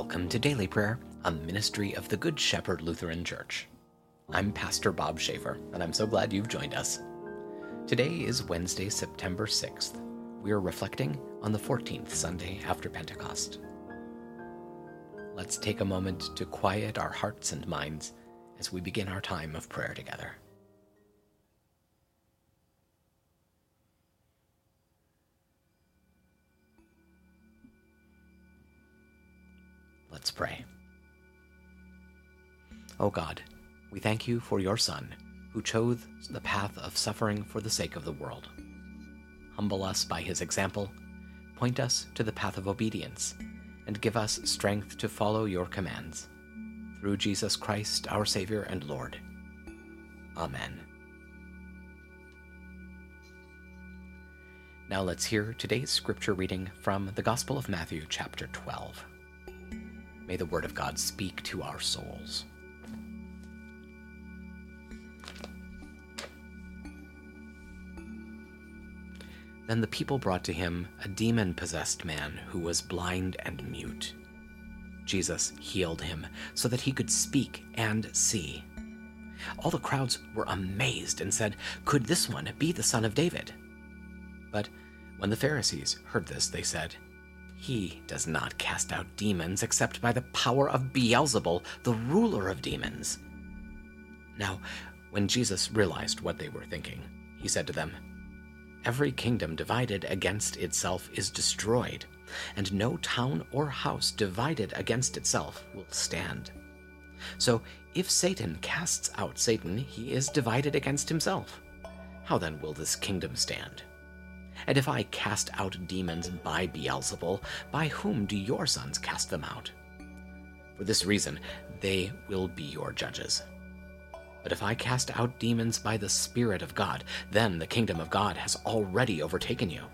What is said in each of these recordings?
Welcome to Daily Prayer, a ministry of the Good Shepherd Lutheran Church. I'm Pastor Bob Schaefer, and I'm so glad you've joined us. Today is Wednesday, September 6th. We're reflecting on the 14th Sunday after Pentecost. Let's take a moment to quiet our hearts and minds as we begin our time of prayer together. Pray. O oh God, we thank you for your Son, who chose the path of suffering for the sake of the world. Humble us by his example, point us to the path of obedience, and give us strength to follow your commands. Through Jesus Christ, our Savior and Lord. Amen. Now let's hear today's scripture reading from the Gospel of Matthew, chapter 12. May the Word of God speak to our souls. Then the people brought to him a demon possessed man who was blind and mute. Jesus healed him so that he could speak and see. All the crowds were amazed and said, Could this one be the son of David? But when the Pharisees heard this, they said, he does not cast out demons except by the power of Beelzebul, the ruler of demons. Now, when Jesus realized what they were thinking, he said to them, Every kingdom divided against itself is destroyed, and no town or house divided against itself will stand. So, if Satan casts out Satan, he is divided against himself. How then will this kingdom stand? And if I cast out demons by Beelzebul, by whom do your sons cast them out? For this reason, they will be your judges. But if I cast out demons by the Spirit of God, then the kingdom of God has already overtaken you.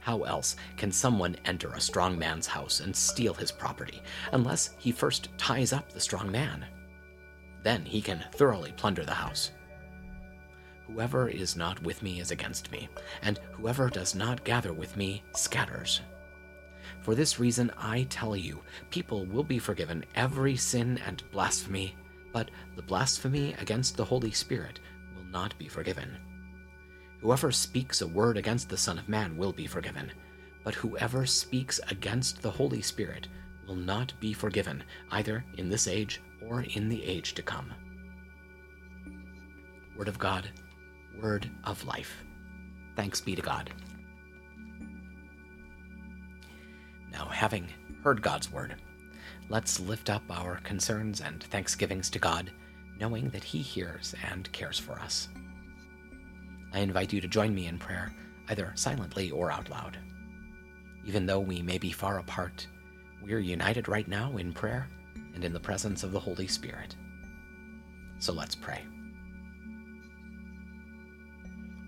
How else can someone enter a strong man's house and steal his property, unless he first ties up the strong man? Then he can thoroughly plunder the house. Whoever is not with me is against me, and whoever does not gather with me scatters. For this reason I tell you, people will be forgiven every sin and blasphemy, but the blasphemy against the Holy Spirit will not be forgiven. Whoever speaks a word against the Son of Man will be forgiven, but whoever speaks against the Holy Spirit will not be forgiven, either in this age or in the age to come. Word of God word of life. Thanks be to God. Now, having heard God's word, let's lift up our concerns and thanksgivings to God, knowing that He hears and cares for us. I invite you to join me in prayer, either silently or out loud. Even though we may be far apart, we're united right now in prayer and in the presence of the Holy Spirit. So let's pray.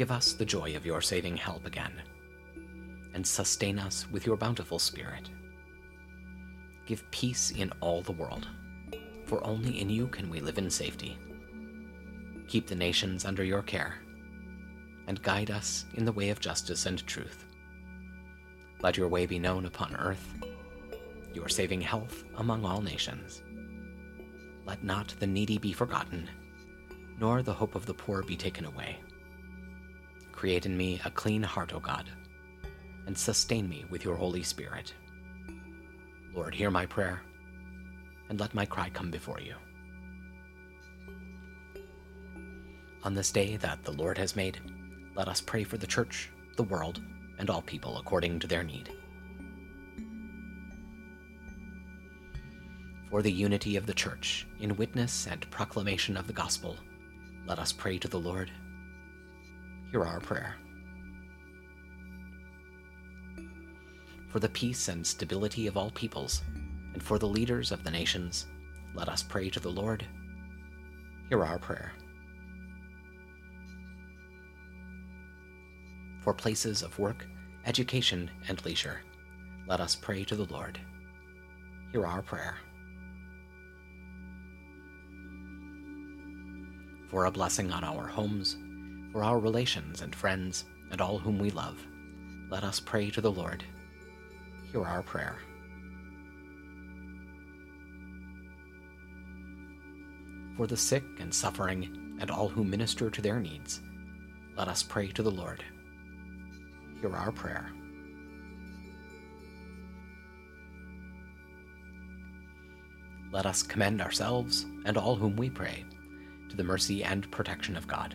give us the joy of your saving help again, and sustain us with your bountiful Spirit. Give peace in all the world, for only in you can we live in safety. Keep the nations under your care, and guide us in the way of justice and truth. Let your way be known upon earth, your saving health among all nations. Let not the needy be forgotten, nor the hope of the poor be taken away. Create in me a clean heart, O God, and sustain me with your Holy Spirit. Lord, hear my prayer, and let my cry come before you. On this day that the Lord has made, let us pray for the church, the world, and all people according to their need. For the unity of the church, in witness and proclamation of the gospel, let us pray to the Lord. Hear our prayer. for the peace and stability of all peoples, and for the leaders of the nations, let us pray to the Lord. Hear our prayer. For places of work, education, and leisure, let us pray to the Lord. Hear our prayer. For a blessing on our homes, for our relations and friends, and all whom we love, let us pray to the Lord hear our prayer. For the sick and suffering and all who minister to their needs, let us pray to the Lord. Hear our prayer. Let us commend ourselves and all whom we pray to the mercy and protection of God.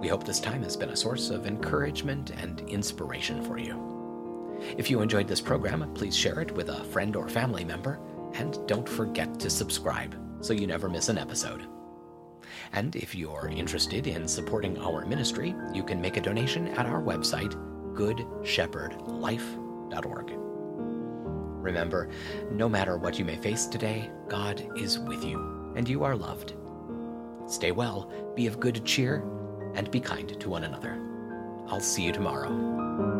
We hope this time has been a source of encouragement and inspiration for you. If you enjoyed this program, please share it with a friend or family member, and don't forget to subscribe so you never miss an episode. And if you're interested in supporting our ministry, you can make a donation at our website, goodshepherdlife.org. Remember, no matter what you may face today, God is with you, and you are loved. Stay well, be of good cheer, and be kind to one another. I'll see you tomorrow.